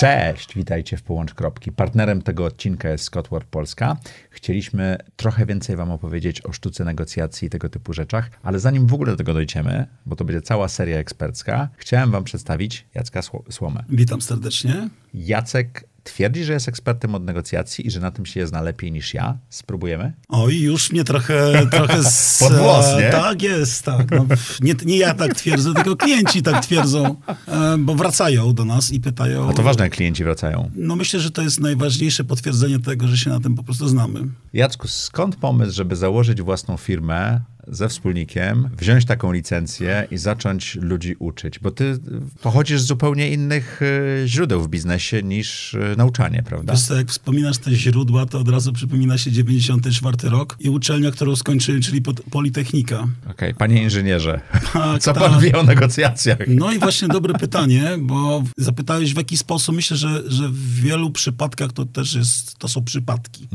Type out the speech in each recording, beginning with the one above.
Cześć, witajcie w Połącz Kropki. Partnerem tego odcinka jest Scottward Polska. Chcieliśmy trochę więcej wam opowiedzieć o sztuce negocjacji i tego typu rzeczach, ale zanim w ogóle do tego dojdziemy, bo to będzie cała seria ekspercka, chciałem wam przedstawić Jacka Słomę. Witam serdecznie. Jacek twierdzi, że jest ekspertem od negocjacji i że na tym się zna lepiej niż ja. Spróbujemy? Oj, już mnie trochę... trochę z, Pod włos, nie? Tak jest, tak. No, nie, nie ja tak twierdzę, tylko klienci tak twierdzą, e, bo wracają do nas i pytają... A to ważne, jak klienci wracają. No myślę, że to jest najważniejsze potwierdzenie tego, że się na tym po prostu znamy. Jacku, skąd pomysł, żeby założyć własną firmę ze wspólnikiem, wziąć taką licencję i zacząć ludzi uczyć? Bo ty pochodzisz z zupełnie innych y, źródeł w biznesie niż y, nauczanie, prawda? Wiesz co, jak wspominasz te źródła, to od razu przypomina się 94 rok i uczelnia, którą skończyłem, czyli Politechnika. Okej, okay. panie inżynierze, Tak, co tak. pan wie o negocjacjach? No i właśnie dobre pytanie, bo zapytałeś w jaki sposób. Myślę, że, że w wielu przypadkach to też jest, to są przypadki.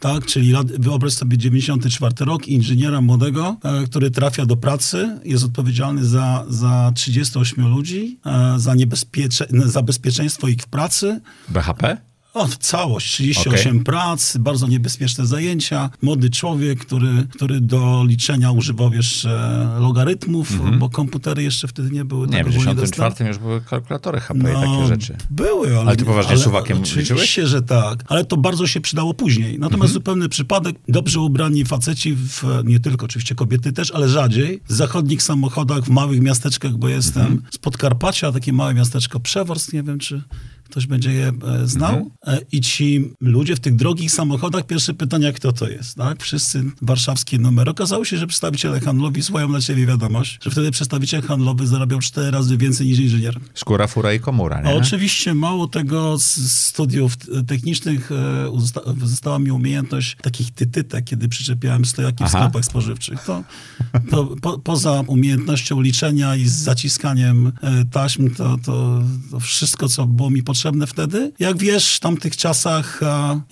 Tak, czyli wyobraź sobie 94 rok, inżyniera młodego, e, który trafia do pracy, jest odpowiedzialny za, za 38 ludzi, e, za, niebezpiecze- za bezpieczeństwo ich w pracy. BHP? O, całość, 38 prac, bardzo niebezpieczne zajęcia. Młody człowiek, który, który do liczenia używał jeszcze logarytmów, bo komputery jeszcze wtedy nie były. Nie, tak w ogólnie 94 dostępne. już były kalkulatory HP i takie rzeczy. Były, ale... Ale ty poważnie suwakiem Oczywiście, liczyłeś? że tak. Ale to bardzo się przydało później. Natomiast Mhm. zupełny przypadek, dobrze ubrani faceci, w, nie tylko oczywiście kobiety też, ale rzadziej, w zachodnich samochodach, w małych miasteczkach, bo jestem Mhm. z Podkarpacia, takie małe miasteczko Przeworsk, nie wiem, czy ktoś będzie je e, znał. Mhm. E, I ci ludzie w tych drogich samochodach, pierwsze pytania, kto to jest, tak? Wszyscy warszawskie numery. Okazało się, że przedstawiciele handlowi słuchają na ciebie wiadomość, że wtedy przedstawiciel handlowy zarabiał cztery razy więcej niż inżynier. Skóra, fura i komura, nie? Oczywiście, mało tego, z studiów technicznych e, została mi umiejętność takich tytytek, kiedy przyczepiałem stojaki w Aha. sklepach spożywczych. To, to po, poza umiejętnością liczenia i z zaciskaniem taśm, to, to, to wszystko, co było mi potrzebne wtedy. Jak wiesz, w tamtych czasach,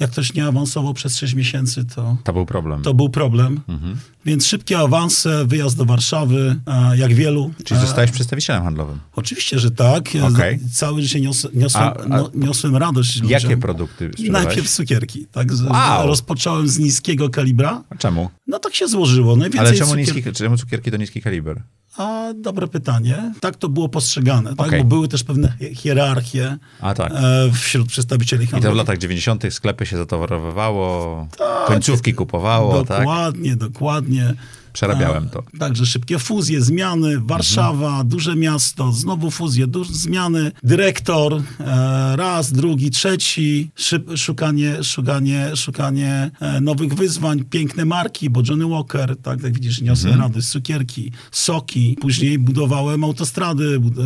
jak ktoś nie awansował przez 6 miesięcy, to, To był problem. to był problem. Mhm. Więc szybkie awanse, wyjazd do Warszawy, jak wielu. Czyli zostałeś przedstawicielem handlowym. Oczywiście, że tak. Za- Całe życie nios, niosłem, A- a- no, niosłem radość ludziom. Jakie produkty sprzedawałeś? Najpierw cukierki. Tak, Wow. Rozpocząłem z niskiego kalibra. A czemu? No tak się złożyło. Najwięcej Ale czemu, cukier... niski, czemu cukierki to niski kaliber? A, dobre pytanie. Tak to było postrzegane. Tak? Okej. Bo były też pewne hi- hierarchie A tak. e, wśród przedstawicieli I to w latach 90. sklepy się zatowarowywało, końcówki kupowało, tak? Dokładnie, dokładnie. Przerabiałem to. Także szybkie fuzje, zmiany, Warszawa, Mhm. duże miasto, znowu fuzje, duże zmiany, dyrektor, e, raz, drugi, trzeci, szyb, szukanie, szukanie, szukanie e, nowych wyzwań, piękne marki, bo Johnny Walker, tak jak widzisz, niosę Mhm. rady, cukierki, soki, później budowałem autostrady, bud- e,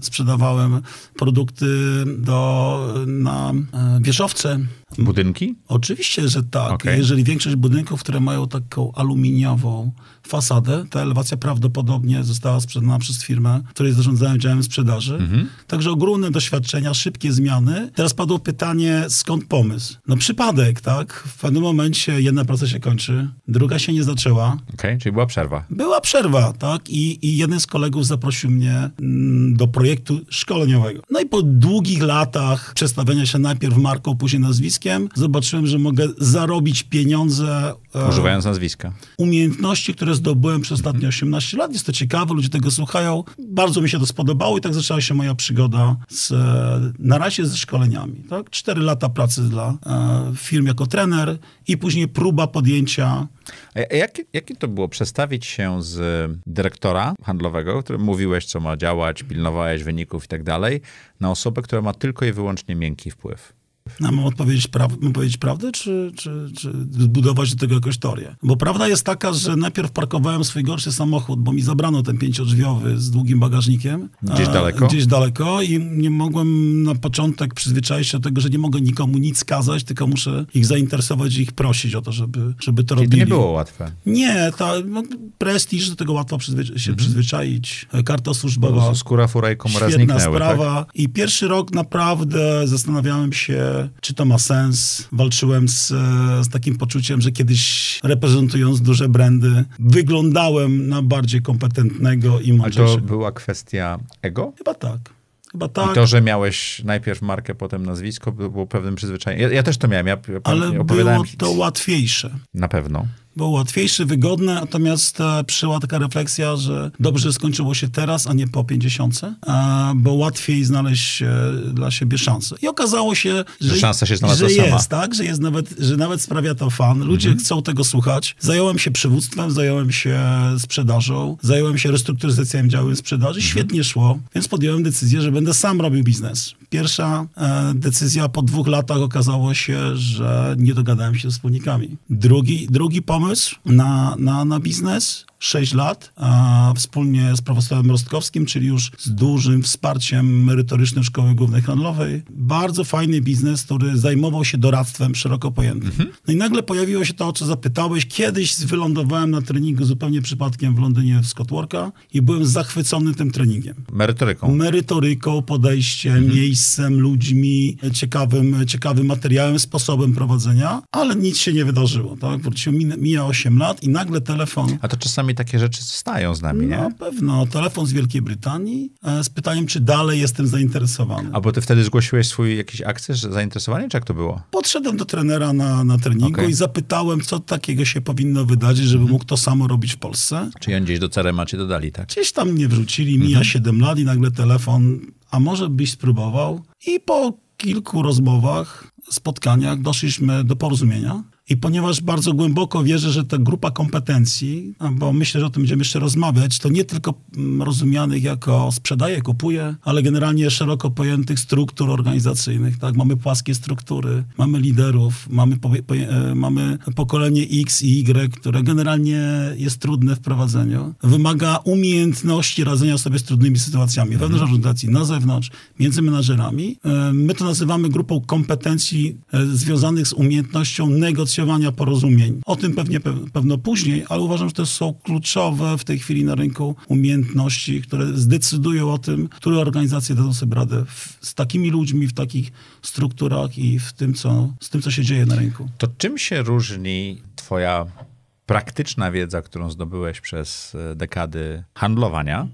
sprzedawałem produkty do, na e, wieżowce, Budynki? Oczywiście, że tak. Okej. Jeżeli większość budynków, które mają taką aluminiową ans fasadę, ta elewacja prawdopodobnie została sprzedana przez firmę, której zarządzałem działem sprzedaży. Mhm. Także ogromne doświadczenia, szybkie zmiany. Teraz padło pytanie, skąd pomysł? No przypadek, tak? W pewnym momencie jedna praca się kończy, druga się nie zaczęła. Okej, czyli była przerwa. Była przerwa, tak? I, I jeden z kolegów zaprosił mnie mm, do projektu szkoleniowego. No i po długich latach przedstawiania się najpierw marką, później nazwiskiem, zobaczyłem, że mogę zarobić pieniądze. e, Używając nazwiska. umiejętności, które zdobyłem przez ostatnie 18 lat. Jest to ciekawe, ludzie tego słuchają. Bardzo mi się to spodobało i tak zaczęła się moja przygoda z, e, na razie ze szkoleniami. Tak? Cztery lata pracy dla e, firm jako trener i później próba podjęcia A jakie, jakie to było przestawić się z dyrektora handlowego, który mówiłeś, co ma działać, pilnowałeś wyników i tak dalej, na osobę, która ma tylko i wyłącznie miękki wpływ? A mam odpowiedzieć, praw- mam powiedzieć prawdę, czy, czy, czy zbudować do tego jakąś teorię? Bo prawda jest taka, że najpierw parkowałem swój gorszy samochód, bo mi zabrano ten pięciodrzwiowy z długim bagażnikiem. Gdzieś daleko? Gdzieś daleko i nie mogłem na początek przyzwyczaić się do tego, że nie mogę nikomu nic kazać, tylko muszę ich zainteresować i ich prosić o to, żeby, żeby to Czyli to robili. nie było łatwe. Nie, ta, no, prestiż, do tego łatwo przyzwy- się przyzwyczaić. E, Karta służbowa. Skóra, fura i komora Świetna tak? sprawa. I pierwszy rok naprawdę zastanawiałem się, czy to ma sens. Walczyłem z, e, z takim poczuciem, że kiedyś reprezentując duże brandy, wyglądałem na bardziej kompetentnego i Ale mądrzejszego. to była kwestia ego? Chyba tak. Chyba tak. I to, że miałeś najpierw markę, potem nazwisko, było pewnym przyzwyczajeniem. Ja, ja też to miałem. Ja, Ale było to łatwiejsze. Na pewno. Było łatwiejsze, wygodne, natomiast e, przyszła taka refleksja, że dobrze skończyło się teraz, a nie po 50, e, bo łatwiej znaleźć e, dla siebie szansę. I okazało się, że, Że szansa się znalazła że sama. jest, tak, że jest nawet, że nawet sprawia to fan. Ludzie Mhm. chcą tego słuchać. Zająłem się przywództwem, zająłem się sprzedażą, zająłem się restrukturyzacją działu sprzedaży. Mhm. Świetnie szło, więc podjąłem decyzję, że będę sam robił biznes. Pierwsza e, decyzja po dwóch latach okazało się, że nie dogadałem się z wspólnikami. Drugi, drugi pomysł na, na, na biznes 6 lat, wspólnie z profesorem Rostkowskim, czyli już z dużym wsparciem merytorycznym Szkoły Głównej Handlowej. Bardzo fajny biznes, który zajmował się doradztwem szeroko pojętym. No i nagle pojawiło się to, o co zapytałeś. Kiedyś wylądowałem na treningu zupełnie przypadkiem w Londynie w Scottworka i byłem zachwycony tym treningiem Merytoryką. merytoryką, podejściem, miejscem, ludźmi, ciekawym, ciekawym materiałem, sposobem prowadzenia, ale nic się nie wydarzyło. Tak? Wróciło, min- mija 8 lat i nagle telefon. A to czasami takie rzeczy stają z nami, nie? Na pewno telefon z Wielkiej Brytanii e, z pytaniem, czy dalej jestem zainteresowany. A bo ty wtedy zgłosiłeś swój jakiś akces, zainteresowanie, czy jak to było? Podszedłem do trenera na, na treningu Okej. i zapytałem, co takiego się powinno wydarzyć, żeby mógł to samo robić w Polsce. Czy oni gdzieś do Cerema cię dodali, tak? Gdzieś tam mnie wrzucili, mija 7 lat i nagle telefon, a może byś spróbował? I po kilku rozmowach, spotkaniach doszliśmy do porozumienia. I ponieważ bardzo głęboko wierzę, że ta grupa kompetencji, a bo myślę, że o tym będziemy jeszcze rozmawiać, to nie tylko mm, rozumianych jako sprzedaję, kupuję, ale generalnie szeroko pojętych struktur organizacyjnych. Tak? Mamy płaskie struktury, mamy liderów, mamy, powie- poje- e, mamy pokolenie X i Y, które generalnie jest trudne w prowadzeniu. Wymaga umiejętności radzenia sobie z trudnymi sytuacjami wewnątrz organizacji, na zewnątrz, między menadżerami. E, My to nazywamy grupą kompetencji e, związanych z umiejętnością negocjowania porozumień. O tym pewnie pe- pewno później, ale uważam, że to są kluczowe w tej chwili na rynku umiejętności, które zdecydują o tym, które organizacje dadzą sobie radę w, z takimi ludźmi, w takich strukturach i w tym, co, z tym, co się dzieje na rynku. To czym się różni twoja praktyczna wiedza, którą zdobyłeś przez e, dekady handlowania,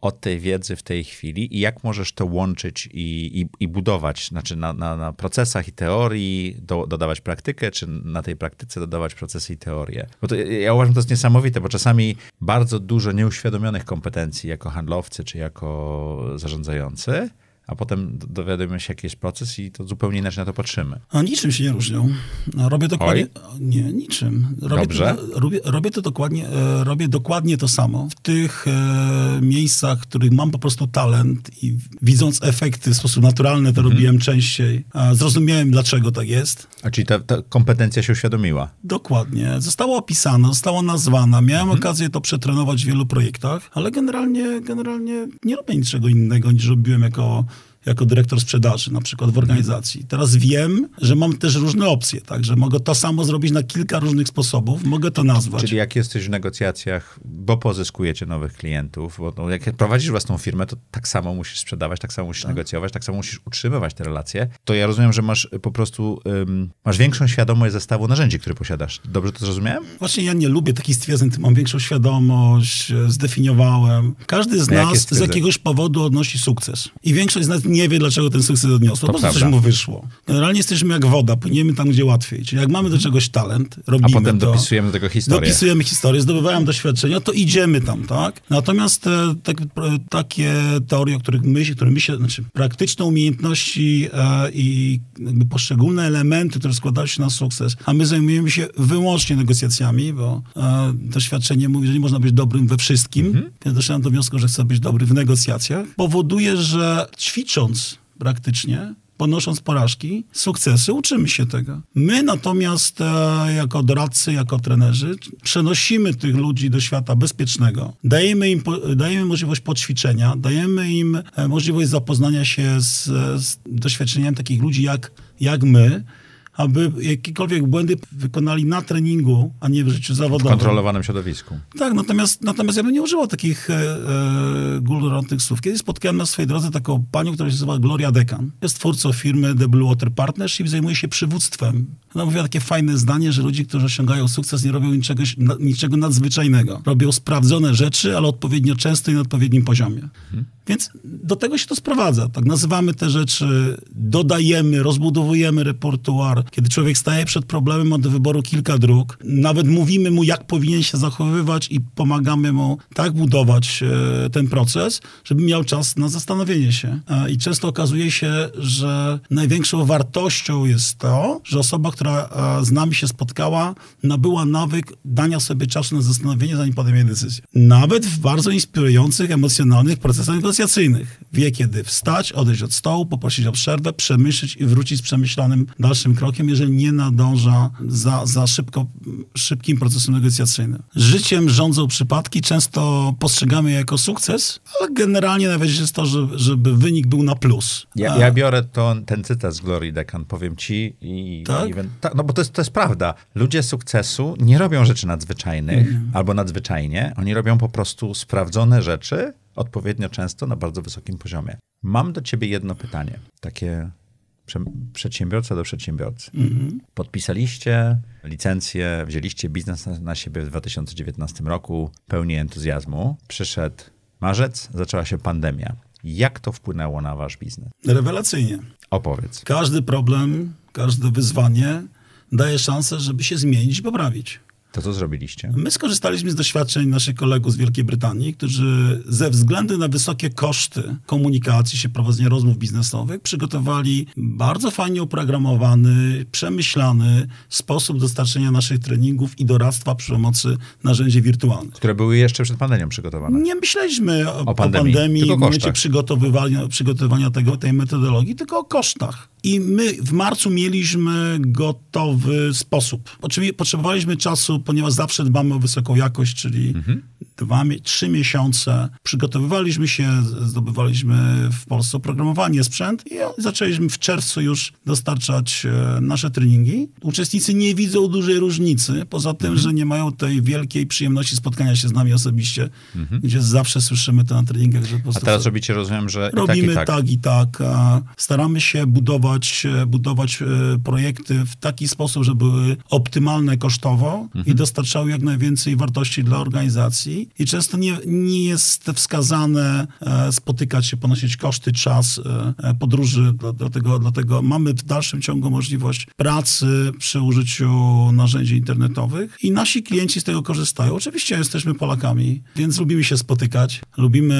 od tej wiedzy w tej chwili i jak możesz to łączyć i, i, i budować, znaczy na, na, na procesach i teorii do, dodawać praktykę, czy na tej praktyce dodawać procesy i teorie. Bo to, ja uważam, to jest niesamowite, bo czasami bardzo dużo nieuświadomionych kompetencji jako handlowcy, czy jako zarządzający, a potem do- dowiadujemy się, jaki jest proces i to zupełnie inaczej na to patrzymy. A niczym się nie różnią. Robię dokładnie. Nie, niczym. Robię Dobrze. To, robię, robię to dokładnie, e, robię dokładnie to samo. W tych e, miejscach, w których mam po prostu talent i widząc efekty w sposób naturalny, to robiłem częściej. Zrozumiałem, dlaczego tak jest. A czyli ta, ta kompetencja się uświadomiła. Dokładnie. Została opisana, została nazwana. Miałem okazję to przetrenować w wielu projektach, ale generalnie, generalnie nie robię niczego innego niż robiłem jako, jako dyrektor sprzedaży, na przykład w organizacji. Teraz wiem, że mam też różne opcje, tak, że mogę to samo zrobić na kilka różnych sposobów, mogę to nazwać. Czyli jak jesteś w negocjacjach, bo pozyskujecie nowych klientów, bo no, jak prowadzisz własną firmę, to tak samo musisz sprzedawać, tak samo musisz negocjować, tak samo musisz utrzymywać te relacje, to ja rozumiem, że masz po prostu, masz większą świadomość zestawu narzędzi, które posiadasz. Dobrze to zrozumiałem? Właśnie ja nie lubię takich stwierdzeń, ty mam większą świadomość, e, zdefiniowałem. Każdy z jakie nas z jakiegoś powodu odnosi sukces. I większość z nas nie wie, dlaczego ten sukces odniosło. To Po coś mu wyszło. Generalnie jesteśmy jak woda, płyniemy tam, gdzie łatwiej. Czyli jak mamy do czegoś talent, robimy A potem to. dopisujemy do tego historię. Dopisujemy historię, zdobywałem doświadczenia, to idziemy tam, tak? Natomiast e, tak, e, takie teorie, o których myśli, które myślę, znaczy praktyczne umiejętności e, i poszczególne elementy, które składają się na sukces, a my zajmujemy się wyłącznie negocjacjami, bo e, doświadczenie mówi, że nie można być dobrym we wszystkim, więc doszedłem do wniosku, że chcę być dobry w negocjacjach, powoduje, że praktycznie, ponosząc porażki, sukcesy, uczymy się tego. My natomiast e, jako doradcy, jako trenerzy przenosimy tych ludzi do świata bezpiecznego, dajemy im po, dajemy możliwość poćwiczenia, dajemy im e, możliwość zapoznania się z, z doświadczeniem takich ludzi jak, jak my, aby jakiekolwiek błędy wykonali na treningu, a nie w życiu W zawodowym. kontrolowanym środowisku. Tak, natomiast, natomiast ja bym nie używał takich e, e, górnolotnych słów. Kiedyś spotkałem na swojej drodze taką panią, która się nazywa Gloria Dekan. Jest twórcą firmy The Blue Water Partnership i zajmuje się przywództwem. Ona mówiła takie fajne zdanie, że ludzie, którzy osiągają sukces, nie robią niczego, niczego nadzwyczajnego. Robią sprawdzone rzeczy, ale odpowiednio często i na odpowiednim poziomie. Więc do tego się to sprowadza. Tak nazywamy te rzeczy, dodajemy, rozbudowujemy repertuar. Kiedy człowiek staje przed problemem, ma do wyboru kilka dróg. Nawet mówimy mu, jak powinien się zachowywać i pomagamy mu tak budować e, ten proces, żeby miał czas na zastanowienie się. E, I często okazuje się, że największą wartością jest to, że osoba, która e, z nami się spotkała, nabyła nawyk dania sobie czasu na zastanowienie, zanim podejmie decyzję. Nawet w bardzo inspirujących, emocjonalnych procesach negocjacyjnych. Wie, kiedy wstać, odejść od stołu, poprosić o przerwę, przemyśleć i wrócić z przemyślanym dalszym krokiem, jeżeli nie nadąża za, za szybko, szybkim procesem negocjacyjnym. Życiem rządzą przypadki, często postrzegamy je jako sukces, ale generalnie najważniejsze jest to, żeby, żeby wynik był na plus. Ja, ja biorę to, ten cytat z Glory Dekan, powiem ci. I, Tak? i, no bo to jest, to jest prawda. Ludzie sukcesu nie robią rzeczy nadzwyczajnych albo nadzwyczajnie. Oni robią po prostu sprawdzone rzeczy odpowiednio często na bardzo wysokim poziomie. Mam do ciebie jedno pytanie. Takie prze, przedsiębiorca do przedsiębiorcy. Podpisaliście licencję, wzięliście biznes na, na siebie w 2019 roku, pełni entuzjazmu. Przyszedł marzec, zaczęła się pandemia. Jak to wpłynęło na wasz biznes? Rewelacyjnie. Opowiedz. Każdy problem, każde wyzwanie daje szansę, żeby się zmienić i poprawić. To co zrobiliście? My skorzystaliśmy z doświadczeń naszych kolegów z Wielkiej Brytanii, którzy ze względu na wysokie koszty komunikacji się, prowadzenia rozmów biznesowych, przygotowali bardzo fajnie oprogramowany, przemyślany sposób dostarczenia naszych treningów i doradztwa przy pomocy narzędzi wirtualnych. Które były jeszcze przed pandemią przygotowane. Nie myśleliśmy o, o pandemii, pandemii, tylko w momencie przygotowywania, przygotowania tego, tej metodologii, tylko o kosztach. I my w marcu mieliśmy gotowy sposób. Oczywiście potrzebowaliśmy czasu, ponieważ zawsze dbamy o wysoką jakość, czyli dwa, mie- trzy miesiące przygotowywaliśmy się, zdobywaliśmy w Polsce oprogramowanie, sprzęt i zaczęliśmy w czerwcu już dostarczać e, nasze treningi. Uczestnicy nie widzą dużej różnicy, poza tym, że nie mają tej wielkiej przyjemności spotkania się z nami osobiście, gdzie zawsze słyszymy to na treningach, że po A prostu teraz robicie, rozumiem, że Robimy i tak, i tak. tak i tak. a Staramy się budować, e, budować e, projekty w taki sposób, żeby były optymalne kosztowo i dostarczały jak najwięcej wartości dla organizacji. I często nie, nie jest wskazane e, spotykać się, ponosić koszty, czas e, e, podróży. Dla- Dlatego, dlatego mamy w dalszym ciągu możliwość pracy przy użyciu narzędzi internetowych i nasi klienci z tego korzystają. Oczywiście jesteśmy Polakami, więc lubimy się spotykać, lubimy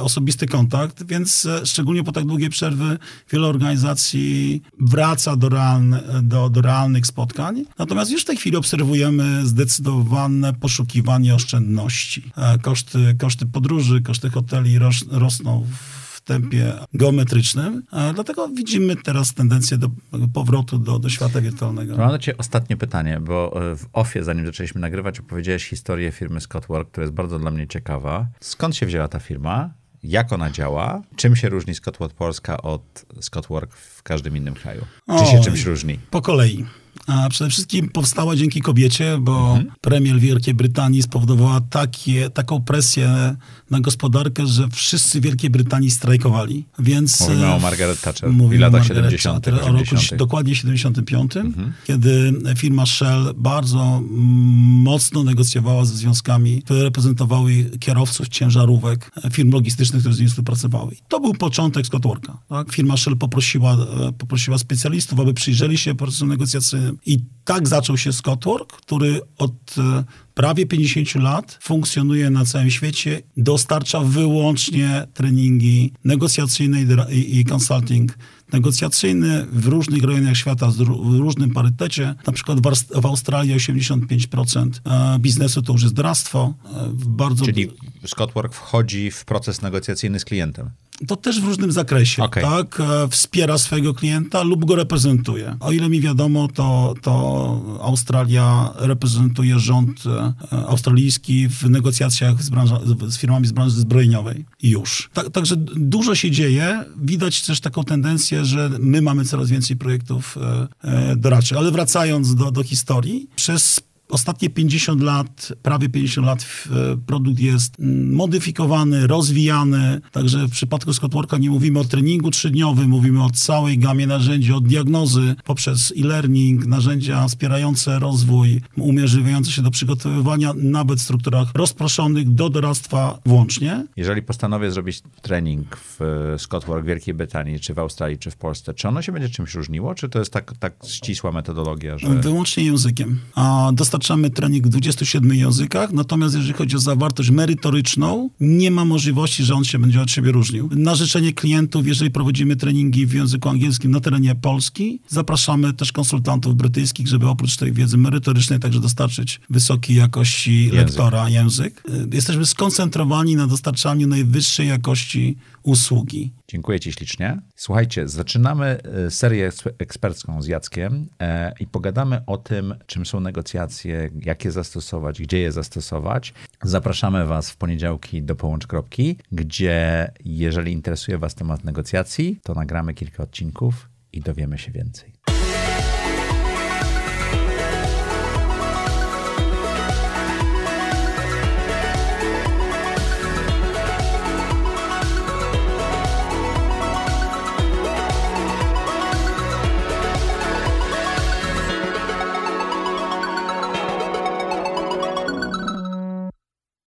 osobisty kontakt, więc szczególnie po tak długiej przerwy wiele organizacji wraca do, realne, do, do realnych spotkań. Natomiast już w tej chwili obserwujemy zdecydowane poszukiwanie oszczędności. E, Koszty, koszty podróży, koszty hoteli ros, rosną w tempie geometrycznym, e, dlatego widzimy teraz tendencję do powrotu do, do świata wirtualnego. Mam do ciebie ostatnie pytanie, bo e, w OFie, zanim zaczęliśmy nagrywać, opowiedziałeś historię firmy Scottwork, która jest bardzo dla mnie ciekawa. Skąd się wzięła ta firma? Jak ona działa? Czym się różni Scottwork Polska od Scottwork w każdym innym kraju? Czy się Oj. czymś różni? Po kolei. A przede wszystkim powstała dzięki kobiecie, bo Mhm. premier Wielkiej Brytanii spowodowała takie, taką presję na gospodarkę, że wszyscy w Wielkiej Brytanii strajkowali. Więc Mówimy e, o Margaret Thatcher Mówimy w latach o Margaret 70., Thatcher, o roku 80. dokładnie 75, Mhm. kiedy firma Shell bardzo mocno negocjowała ze związkami, które reprezentowały kierowców ciężarówek, e, firm logistycznych, które z nimi współpracowały. I to był początek Scottworka. Tak? Firma Shell poprosiła, e, poprosiła specjalistów, aby przyjrzeli się procesom negocjacyjnym. I tak zaczął się Scottwork, który od e, prawie 50 lat funkcjonuje na całym świecie, dostarcza wyłącznie treningi negocjacyjne i, i, consulting negocjacyjny w różnych rejonach świata, w różnym parytecie. Na przykład w, Australii 85% e, biznesu to już jest doradztwo. e, bardzo Czyli Scottwork wchodzi w proces negocjacyjny z klientem. To też w różnym zakresie, Okej. tak? E, Wspiera swojego klienta lub go reprezentuje. O ile mi wiadomo, to, to Australia reprezentuje rząd e, australijski w negocjacjach z, branża, z firmami z branży zbrojeniowej. Już. Tak, także dużo się dzieje. Widać też taką tendencję, że my mamy coraz więcej projektów e, doradczych. Ale wracając do, do historii, przez ostatnie 50 lat, prawie 50 lat e, produkt jest mm, modyfikowany, rozwijany. Także w przypadku Scottworka nie mówimy o treningu trzydniowym, mówimy o całej gamie narzędzi, od diagnozy poprzez e-learning, narzędzia wspierające rozwój, umożliwiające się do przygotowywania nawet w strukturach rozproszonych do doradztwa włącznie. Jeżeli postanowię zrobić trening w Scottwork w Wielkiej Brytanii, czy w Australii, czy w Polsce, czy ono się będzie czymś różniło, czy to jest tak, tak ścisła metodologia, że... Wyłącznie językiem. A dostarczamy trening w 27 językach, natomiast jeżeli chodzi o zawartość merytoryczną, nie ma możliwości, że on się będzie od siebie różnił. Na życzenie klientów, jeżeli prowadzimy treningi w języku angielskim na terenie Polski, zapraszamy też konsultantów brytyjskich, żeby oprócz tej wiedzy merytorycznej także dostarczyć wysokiej jakości język. lektora język. Jesteśmy skoncentrowani na dostarczaniu najwyższej jakości usługi. Dziękuję Ci ślicznie. Słuchajcie, zaczynamy e, serię ekspercką z Jackiem e, i pogadamy o tym, czym są negocjacje, jak je zastosować, gdzie je zastosować. Zapraszamy Was w poniedziałki do Połącz Kropki, gdzie jeżeli interesuje Was temat negocjacji, to nagramy kilka odcinków i dowiemy się więcej.